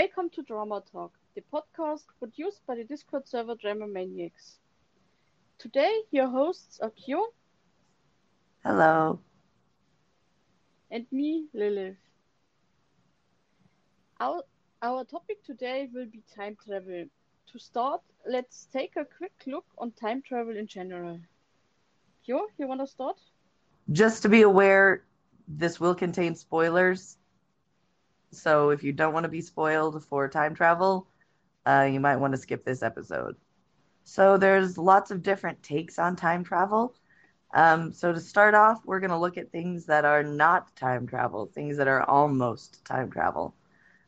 Welcome to Drama Talk, the podcast produced by the Discord server Drama Maniacs. Today, your hosts are Kyo Hello. and me, Lilith. Our, our topic today will be time travel. To start, let's take a quick look on time travel in general. Kyo, you want to start? Just to be aware, this will contain spoilers. So if you don't want to be spoiled for time travel, uh, you might want to skip this episode. So there's lots of different takes on time travel. Um, so to start off, we're going to look at things that are not time travel, things that are almost time travel.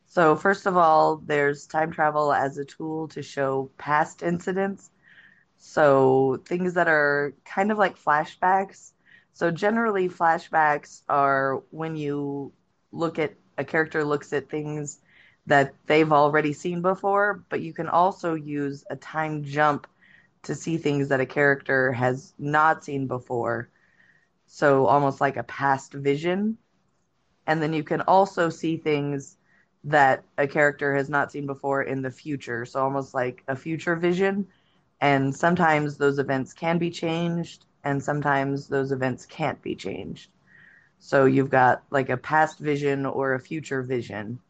So first of all, there's time travel as a tool to show past incidents. So things that are kind of like flashbacks. So generally, flashbacks are when you look at a character looks at things that they've already seen before, but you can also use a time jump to see things that a character has not seen before. So almost like a past vision. And then you can also see things that a character has not seen before in the future. So almost like a future vision. And sometimes those events can be changed, and sometimes those events can't be changed. So you've got like a past vision or a future vision.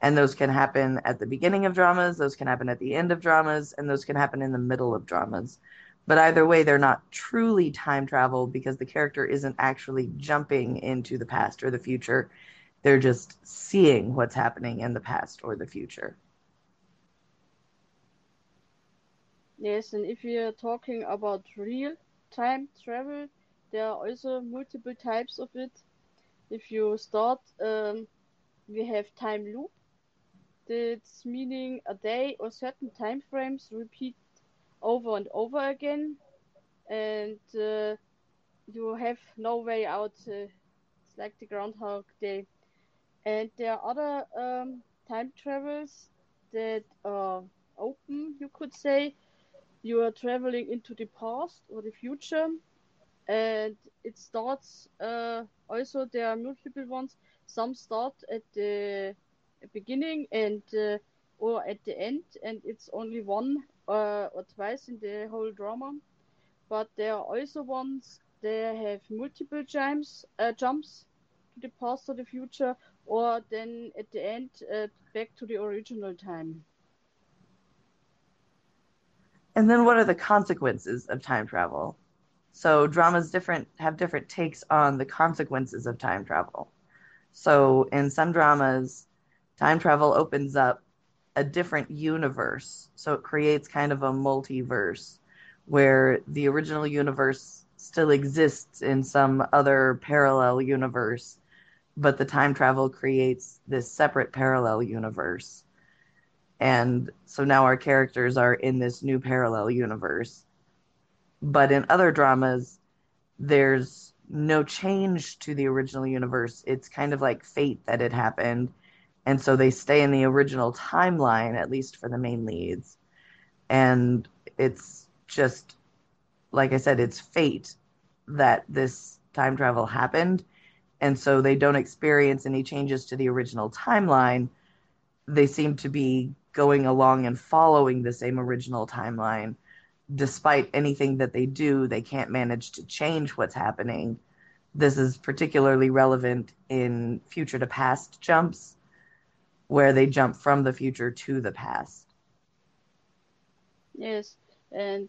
And those can happen at the beginning of dramas, those can happen at the end of dramas, and those can happen in the middle of dramas. But either way, they're not truly time travel because the character isn't actually jumping into the past or the future. They're just seeing what's happening in the past or the future. Yes, and if we are talking about real time travel, there are also multiple types of it. If you start, um, we have time loop. That's meaning a day or certain time frames repeat over and over again, and uh, you have no way out. Uh, it's like the Groundhog Day. And there are other um, time travels that are open, you could say. You are traveling into the past or the future, and it starts. Uh, also, there are multiple ones. Some start at the beginning and uh, or at the end, and it's only one uh, or twice in the whole drama. But there are also ones that have multiple jumps, jumps to the past or the future, or then at the end back to the original time. And then what are the consequences of time travel? So dramas different have different takes on the consequences of time travel. So in some dramas, time travel opens up a different universe. So it creates kind of a multiverse where the original universe still exists in some other parallel universe, but the time travel creates this separate parallel universe. And so now our characters are in this new parallel universe. But in other dramas, there's no change to the original universe. It's kind of like fate that it happened. And so they stay in the original timeline, at least for the main leads. And it's just, like I said, it's fate that this time travel happened. And so they don't experience any changes to the original timeline. They seem to be going along and following the same original timeline. Despite anything that they do, they can't manage to change what's happening. This is particularly relevant in future to past jumps, where they jump from the future to the past. Yes, and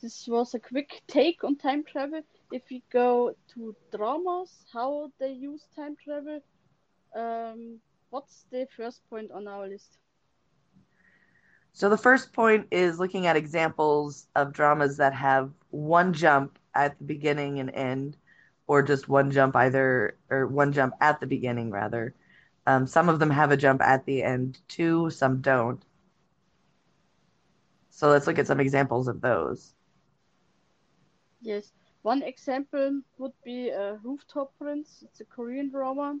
this was a quick take on time travel. If we go to dramas, how they use time travel, um, what's the first point on our list? So the first point is looking at examples of dramas that have one jump at the beginning and end, or just one jump either, or one jump at the beginning rather. Um, some of them have a jump at the end too, some don't. So let's look at some examples of those. Yes, one example would be uh, Rooftop Prince. It's a Korean drama,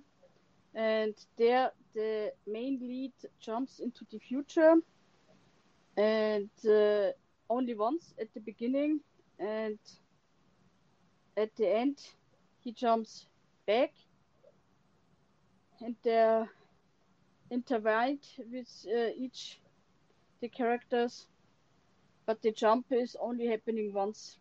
and there the main lead jumps into the future, and uh, only once at the beginning, and at the end he jumps back, and there intertwined with uh, each the characters, but the jump is only happening once.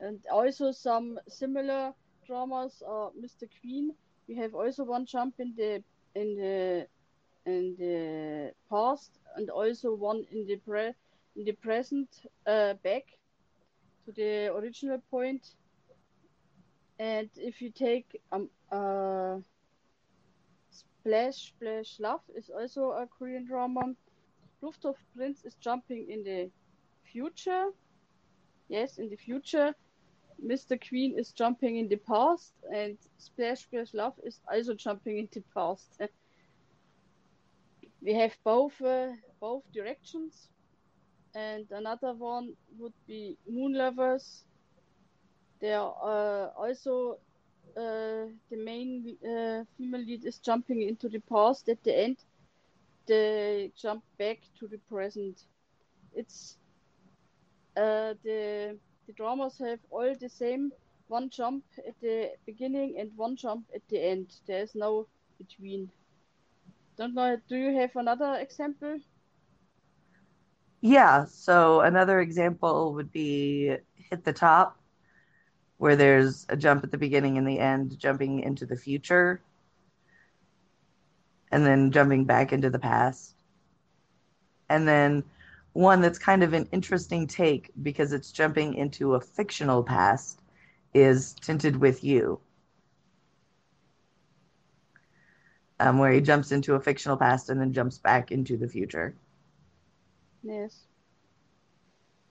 And also some similar dramas are Mr. Queen. We have also one jump in the in the in the past and also one in the pre in the present uh, back to the original point. And if you take um uh Splash Splash Love is also a Korean drama. Rooftop Prince is jumping in the future. Yes, in the future. Mr. Queen is jumping in the past, and Splash Splash Love is also jumping in the past. we have both uh, both directions, and another one would be Moon Lovers. They are uh, also uh, the main uh, female lead is jumping into the past at the end. They jump back to the present. It's uh, the the dramas have all the same one jump at the beginning and one jump at the end. There is no between. Don't know. Do you have another example? Yeah. So another example would be hit the top, where there's a jump at the beginning and the end, jumping into the future, and then jumping back into the past. And then one that's kind of an interesting take because it's jumping into a fictional past is Tinted with You. Um, where he jumps into a fictional past and then jumps back into the future. Yes.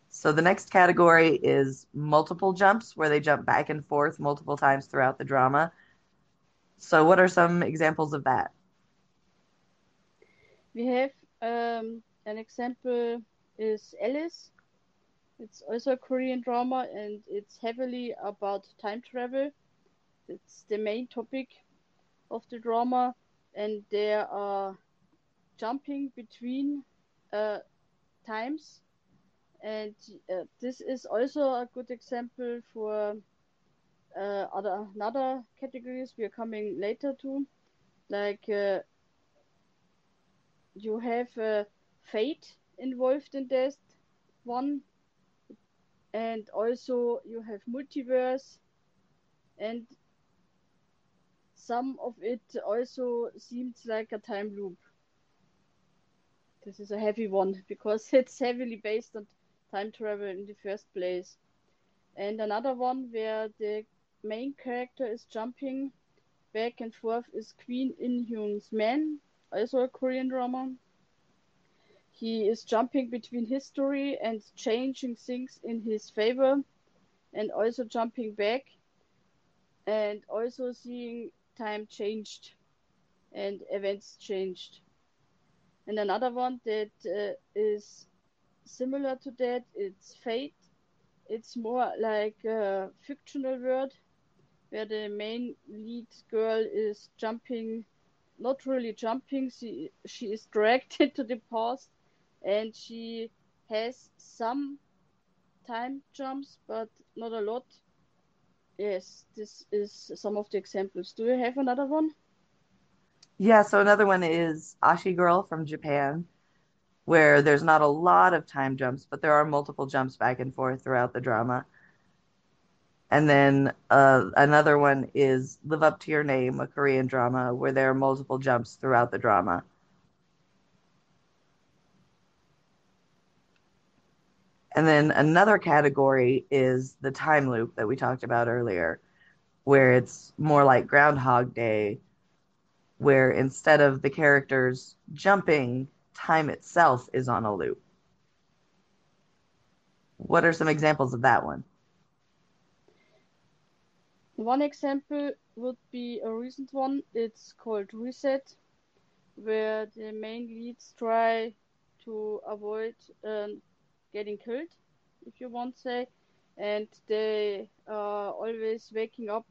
So the next category is multiple jumps, where they jump back and forth multiple times throughout the drama. So, what are some examples of that? We have um, an example is Alice. It's also a Korean drama and it's heavily about time travel. It's the main topic of the drama, and they are jumping between uh, times. And uh, this is also a good example for uh, other another categories we are coming later to, like uh, you have uh, fate involved in this one. And also you have multiverse. And some of it also seems like a time loop. This is a heavy one because it's heavily based on time travel in the first place. And another one where the main character is jumping back and forth is Queen In-hyun's Man also a korean drama. He is jumping between history and changing things in his favor and also jumping back and also seeing time changed and events changed. And another one that uh, is similar to that, it's Fate. It's more like a fictional world where the main lead girl is jumping, not really jumping, she, she is dragged into the past and she has some time jumps, but not a lot. Yes, this is some of the examples. Do you have another one? Yeah, so another one is Ashi Girl from Japan, where there's not a lot of time jumps, but there are multiple jumps back and forth throughout the drama. And then uh, another one is Live Up to Your Name, a Korean drama, where there are multiple jumps throughout the drama. And then another category is the time loop that we talked about earlier, where it's more like Groundhog Day, where instead of the characters jumping, time itself is on a loop. What are some examples of that one? One example would be a recent one. It's called Reset, where the main leads try to avoid um, getting killed, if you want to say, and they are always waking up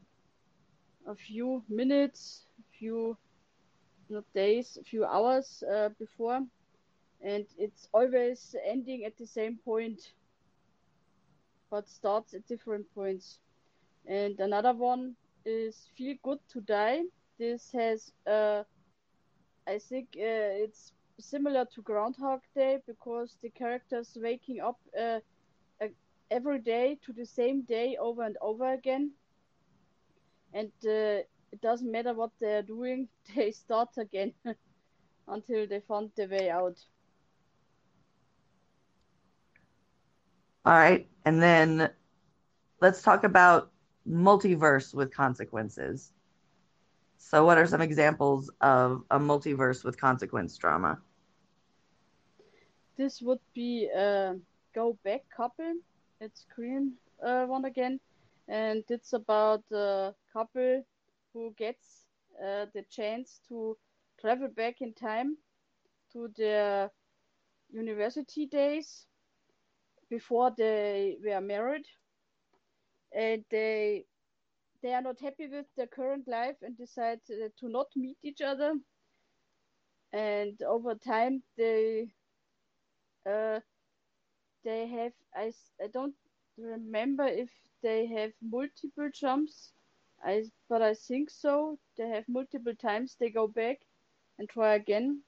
a few minutes, few not days, a few hours uh, before, and it's always ending at the same point, but starts at different points. And another one is Feel Good to Die. This has uh, I think uh, it's similar to Groundhog Day because the characters waking up uh, uh, every day to the same day over and over again, and uh, it doesn't matter what they're doing, they start again until they find the way out. All right, and then let's talk about multiverse with consequences. So, what are some examples of a multiverse with consequence drama? This would be a Go Back couple. It's Korean uh, one again, and it's about a couple who gets uh, the chance to travel back in time to their university days before they were married. And they they are not happy with their current life and decide uh, to not meet each other. And over time they uh, they have I, I don't remember if they have multiple jumps. I but I think so. They have multiple times they go back and try again.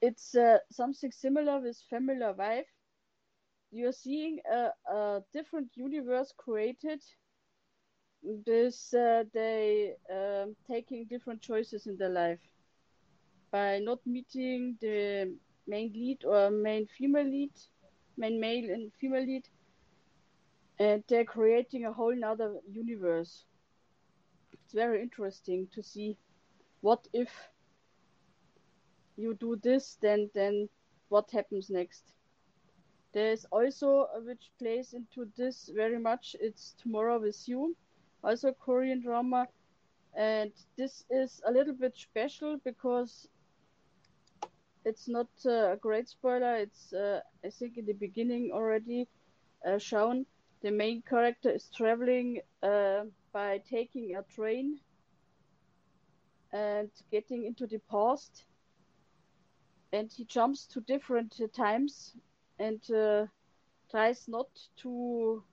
It's uh, something similar with Familiar Wife you're seeing a, a different universe created this uh, they um, taking different choices in their life. By not meeting the main lead or main female lead main male and female lead. And they're creating a whole nother universe. It's very interesting to see what if you do this then then what happens next. There's also uh, which plays into this very much. It's Tomorrow with You, also Korean drama, and this is a little bit special because it's not uh, a great spoiler. It's uh, I think in the beginning already uh, shown. The main character is traveling uh, by taking a train and getting into the past, and he jumps to different times and uh, tries not to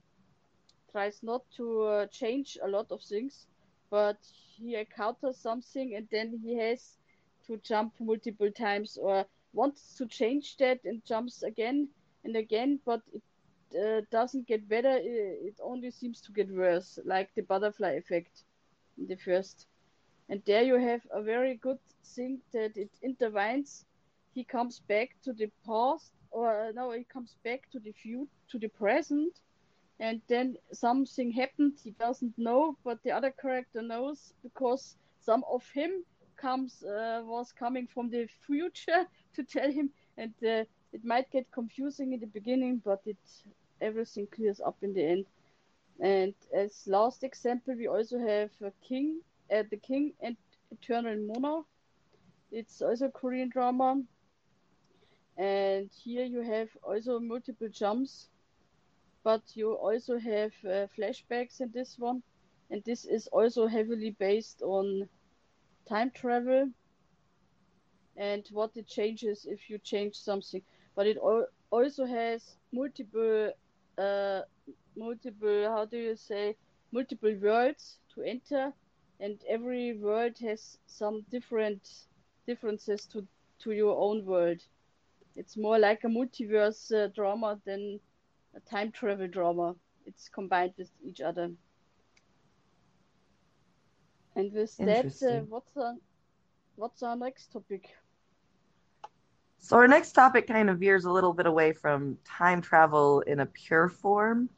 tries not to uh, change a lot of things, but he encounters something and then he has to jump multiple times or wants to change that and jumps again and again, but it uh, doesn't get better. It only seems to get worse, like the butterfly effect in the first. And there you have a very good thing that it intervenes. He comes back to the past or uh, no, he comes back to the future, to the present, and then something happened he doesn't know, but the other character knows because some of him comes uh, was coming from the future to tell him, and uh, it might get confusing in the beginning, but it everything clears up in the end. And as last example, we also have a King, uh, the King and Eternal Monarch. It's also Korean drama and here you have also multiple jumps but you also have uh, flashbacks in this one and this is also heavily based on time travel and what it changes if you change something but it al- also has multiple uh, multiple how do you say multiple worlds to enter and every world has some different differences to to your own world it's more like a multiverse uh, drama than a time travel drama. It's combined with each other. And with that, uh, what's our, what's our next topic? So our next topic kind of veers a little bit away from time travel in a pure form,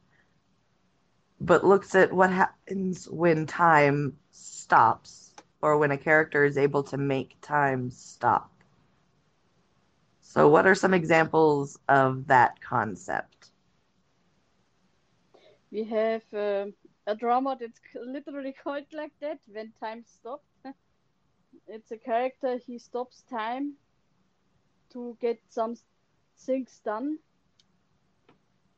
but looks at what happens when time stops or when a character is able to make time stop. So, what are some examples of that concept? We have uh, a drama that's literally called like that when time stops. it's a character, he stops time to get some things done.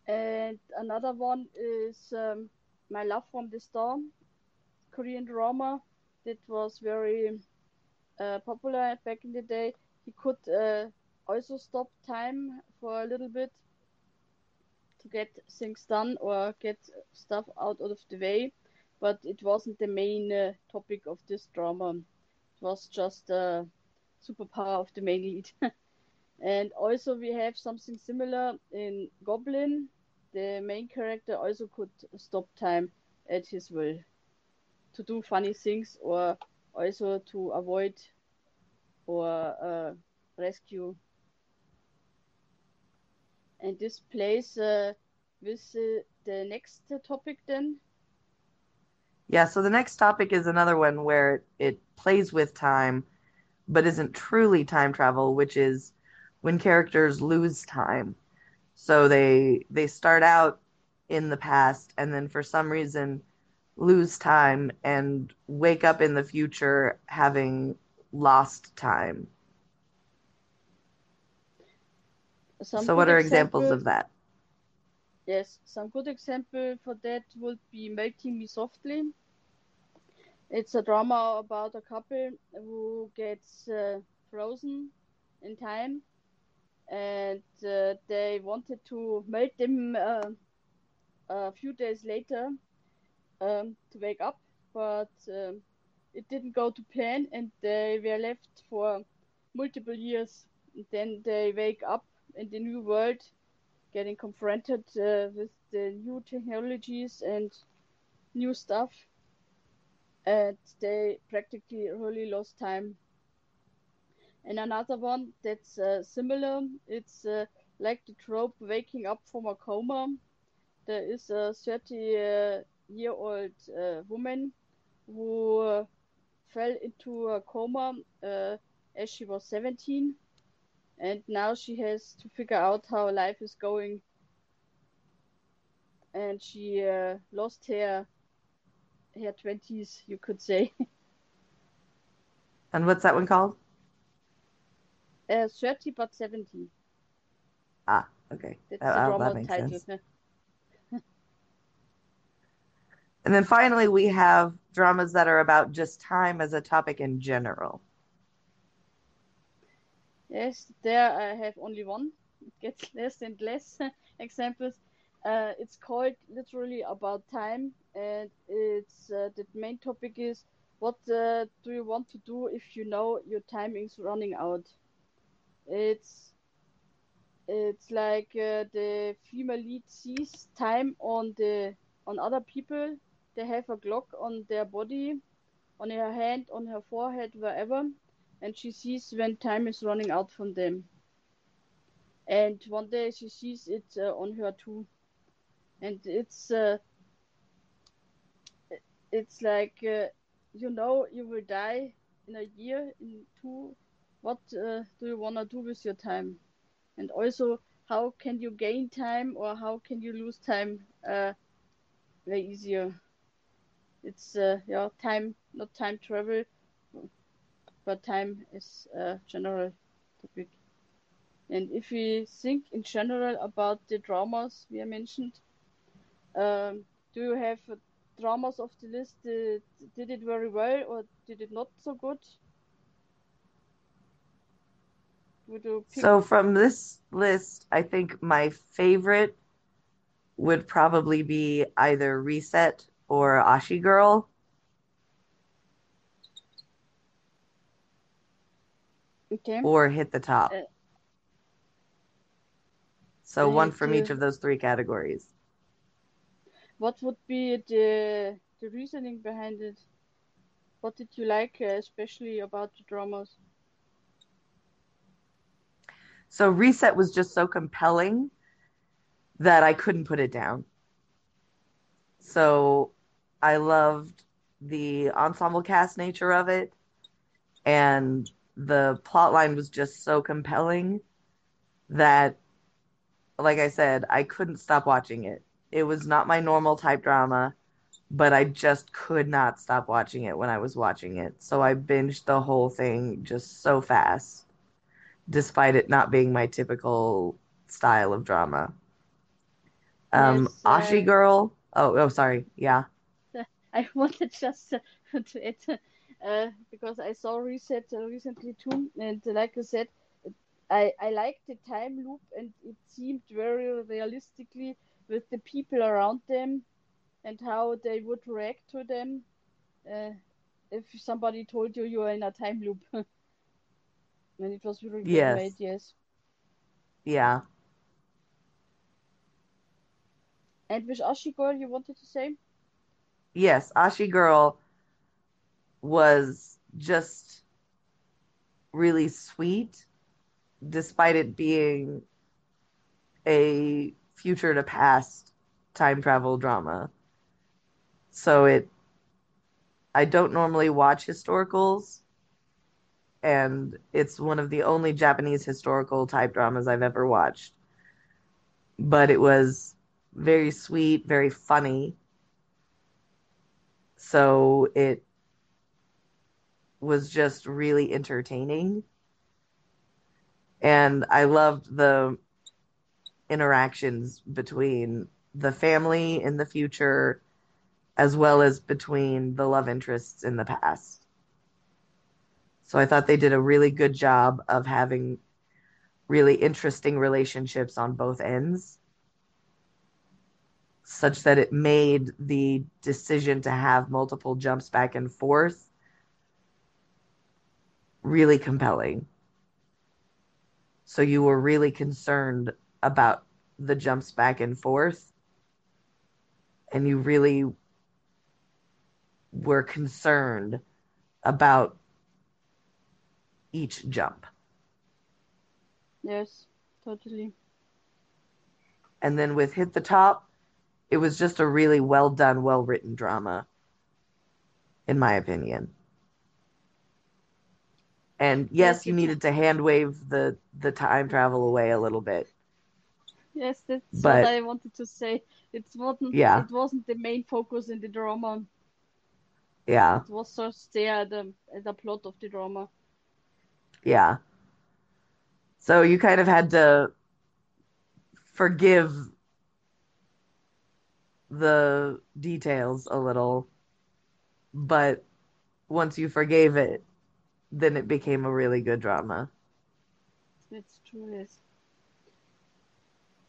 And another one is um, My Love from the Star, Korean drama that was very uh, popular back in the day. He could uh, also stop time for a little bit to get things done or get stuff out of the way, but it wasn't the main uh, topic of this drama. It was just uh, superpower of the main lead. and also we have something similar in Goblin. The main character also could stop time at his will to do funny things or also to avoid or uh, rescue. And this plays uh, with uh, the next topic then. Yeah, so the next topic is another one where it plays with time, but isn't truly time travel, which is when characters lose time. So they they start out in the past and then for some reason lose time and wake up in the future having lost time. Some so what are examples examples- of that? Yes, some good example for that would be Melting Me Softly. It's a drama about a couple who gets uh, frozen in time, and uh, they wanted to melt them uh, a few days later um, to wake up, but um, it didn't go to plan, and they were left for multiple years. And then they wake up in the new world getting confronted uh, with the new technologies and new stuff. And they practically really lost time. And another one that's uh, similar, it's uh, like the trope waking up from a coma. There is a 30 uh, year old uh, woman who uh, fell into a coma as she was 17 and now she has to figure out how life is going and she uh, lost her her 20s you could say And what's that one called? uh, 30 but 17 Ah, okay. that's That, the oh, that makes title sense. And then finally, we have dramas that are about just time as a topic in general. Yes there i have only one. It gets less and less examples. Uh, it's called literally about time and it's uh, the main topic is what uh, do you want to do if you know your time is running out? It's it's like uh, the female lead sees time on the on other people. They have a clock on their body on her hand on her forehead wherever and she sees when time is running out from them. And one day she sees it uh, on her too and it's uh, it's like uh, you know you will die in a year in two. What uh, do you want to do with your time? And also how can you gain time or how can you lose time uh, way easier? It's uh, yeah time not time travel but time is a general topic and if we think in general about the dramas we mentioned um, do you have uh, dramas of the list that did it very well or did it not so good So from this list, I think my favorite would probably be either Reset or Ashi Girl. Okay or hit the top. Uh, So one from each of those three categories. what would be the the reasoning behind it what did you like uh, especially about the dramas So Reset was just so compelling that I couldn't put it down. So I loved the ensemble cast nature of it and the plot line was just so compelling that like I said, I couldn't stop watching it. It was not my normal type drama, but I just could not stop watching it when I was watching it. So I binged the whole thing just so fast, despite it not being my typical style of drama. Um, Yes, uh, Ashi Girl. Oh, oh, sorry. Yeah. I wanted just to add uh, because I saw Reset uh, recently too, and like I said, I I liked the time loop, and it seemed very realistically with the people around them, and how they would react to them, uh, if somebody told you you are in a time loop. And it was really Yes. made, yes. Yeah. And with Ashi Girl, you wanted to say? Yes, Ashi Girl was just really sweet, despite it being a future to past time travel drama. So it, I don't normally watch historicals, and it's one of the only Japanese historical type dramas I've ever watched. But it was very sweet, very funny. So it was just really entertaining. And I loved the interactions between the family in the future as well as between the love interests in the past. So I thought they did a really good job of having really interesting relationships on both ends, such that it made the decision to have multiple jumps back and forth really compelling. So you were really concerned about the jumps back and forth, and you really were concerned about each jump. Yes, totally. And then with Hit the Top, it was just a really well done, well written drama, in my opinion. And yes, Yes, you it- needed to hand wave the the time travel away a little bit. Yes, that's But- what I wanted to say. It wasn't Yeah. it wasn't the main focus in the drama. Yeah, It was just there at the at the plot of the drama. yeah. So you kind of had to forgive the details a little, but once you forgave it, then it became a really good drama. That's true, yes.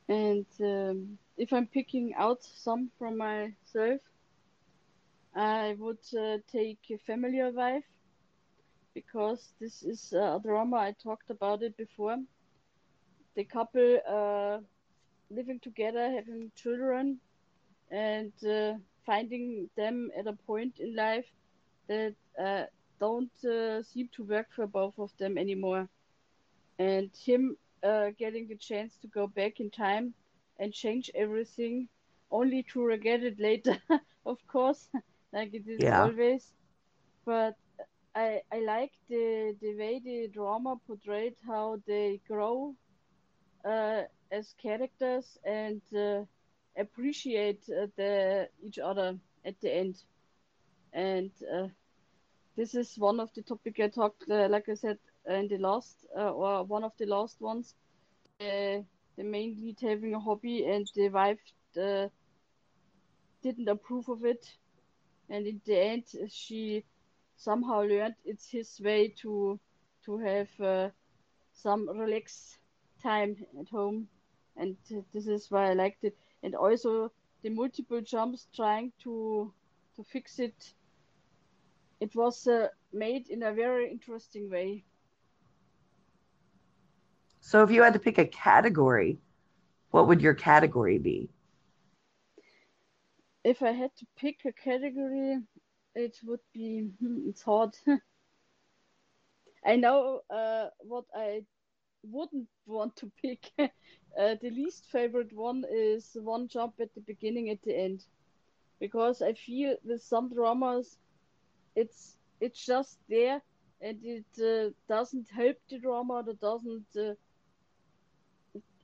And um, if I'm picking out some from myself, I would uh, take Familiar Wife because this is a drama. I talked about it before. The couple uh, living together, having children, and uh, finding them at a point in life that uh, don't uh, seem to work for both of them anymore and him uh, getting the chance to go back in time and change everything, only to regret it later, of course, like it is Yeah. always. But I I like the the way the drama portrayed how they grow uh, as characters and uh, appreciate uh, the each other at the end. And uh, this is one of the topic I talked, uh, like I said, in the last uh, or one of the last ones. Uh, the main lead having a hobby and the wife uh, didn't approve of it, and in the end she somehow learned it's his way to to have uh, some relaxed time at home, and this is why I liked it. And also the multiple jumps trying to to fix it. It was uh, made in a very interesting way. So if you had to pick a category, what would your category be? If I had to pick a category, it would be hmm, it's hard. I know uh, what I wouldn't want to pick. uh, the least favorite one is one jump at the beginning at the end, because I feel with some dramas, it's it's just there and it uh, doesn't help the drama. That doesn't. Uh,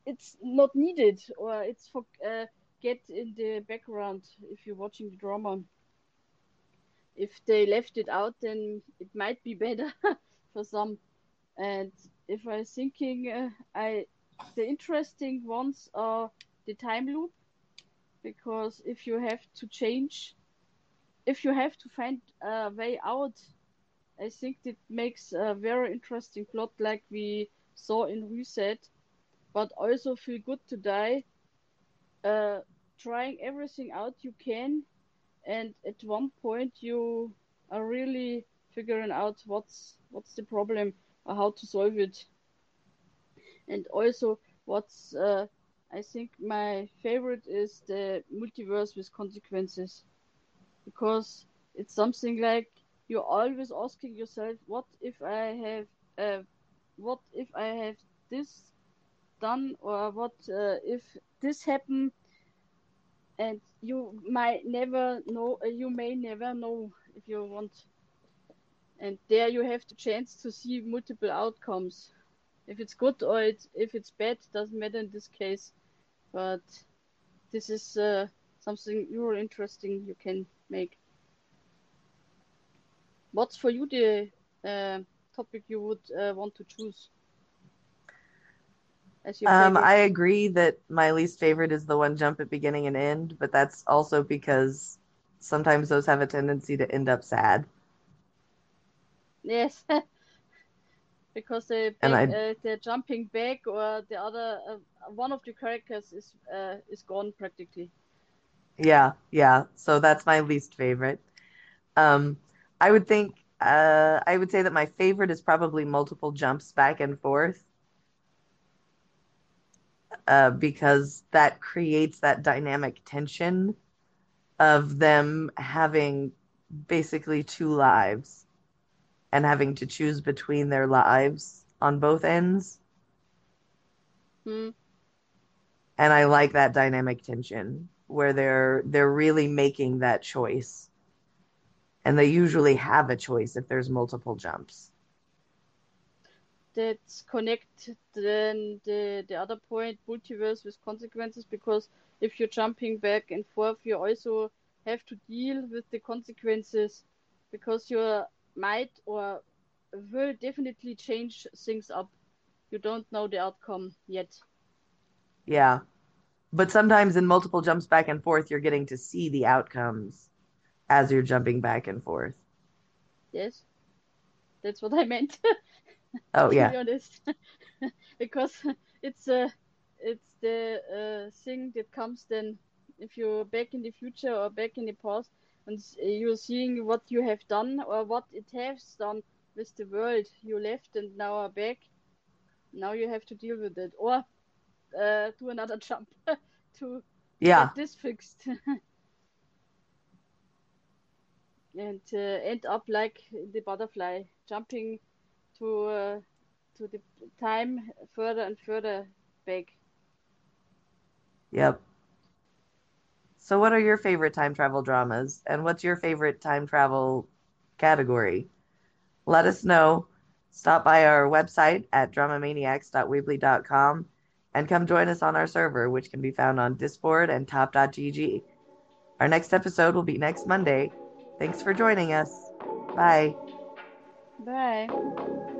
it's not needed or it's for uh, get in the background if you're watching the drama. If they left it out, then it might be better for some. And if I'm thinking, uh, I the interesting ones are the time loop, because if you have to change, if you have to find a way out, I think it makes a very interesting plot, like we saw in Reset. But also feel good to die, uh, trying everything out you can, and at one point you are really figuring out what's what's the problem or how to solve it. And also, what's uh, I think my favorite is the multiverse with consequences, because it's something like you're always asking yourself, what if I have, uh, what if I have this done, or what uh, if this happened, and you might never know, uh, you may never know if you want. And there you have the chance to see multiple outcomes. If it's good or it's, if it's bad, doesn't matter in this case. But this is uh, something really interesting you can make. What's for you the uh, topic you would uh, want to choose? Um, I agree that my least favorite is the one jump at beginning and end, but that's also because sometimes those have a tendency to end up sad. Yes, because they uh, they're jumping back, or the other uh, one of the characters is uh, is gone practically. Yeah, yeah. So that's my least favorite. Um, I would think uh, I would say that my favorite is probably multiple jumps back and forth. Uh, because that creates that dynamic tension of them having basically two lives and having to choose between their lives on both ends. Hmm. And I like that dynamic tension where they're they're really making that choice. And they usually have a choice if there's multiple jumps. That's connect then the the other point multiverse with consequences because if you're jumping back and forth you also have to deal with the consequences because you're might or will definitely change things up. You don't know the outcome yet. Yeah. But sometimes in multiple jumps back and forth, you're getting to see the outcomes as you're jumping back and forth. Yes. That's what I meant. Oh yeah. be honest. because it's uh, it's the uh, thing that comes then if you're back in the future or back in the past and you're seeing what you have done or what it has done with the world you left and now are back. Now you have to deal with it or uh, do another jump to yeah. get this fixed. and uh, end up like the butterfly, jumping to uh, to the time further and further back. Yep. So, what are your favorite time travel dramas, and what's your favorite time travel category? Let us know. Stop by our website at dramamaniacs.weebly.com and come join us on our server, which can be found on Discord and top.gg. Our next episode will be next Monday. Thanks for joining us. Bye. Bye.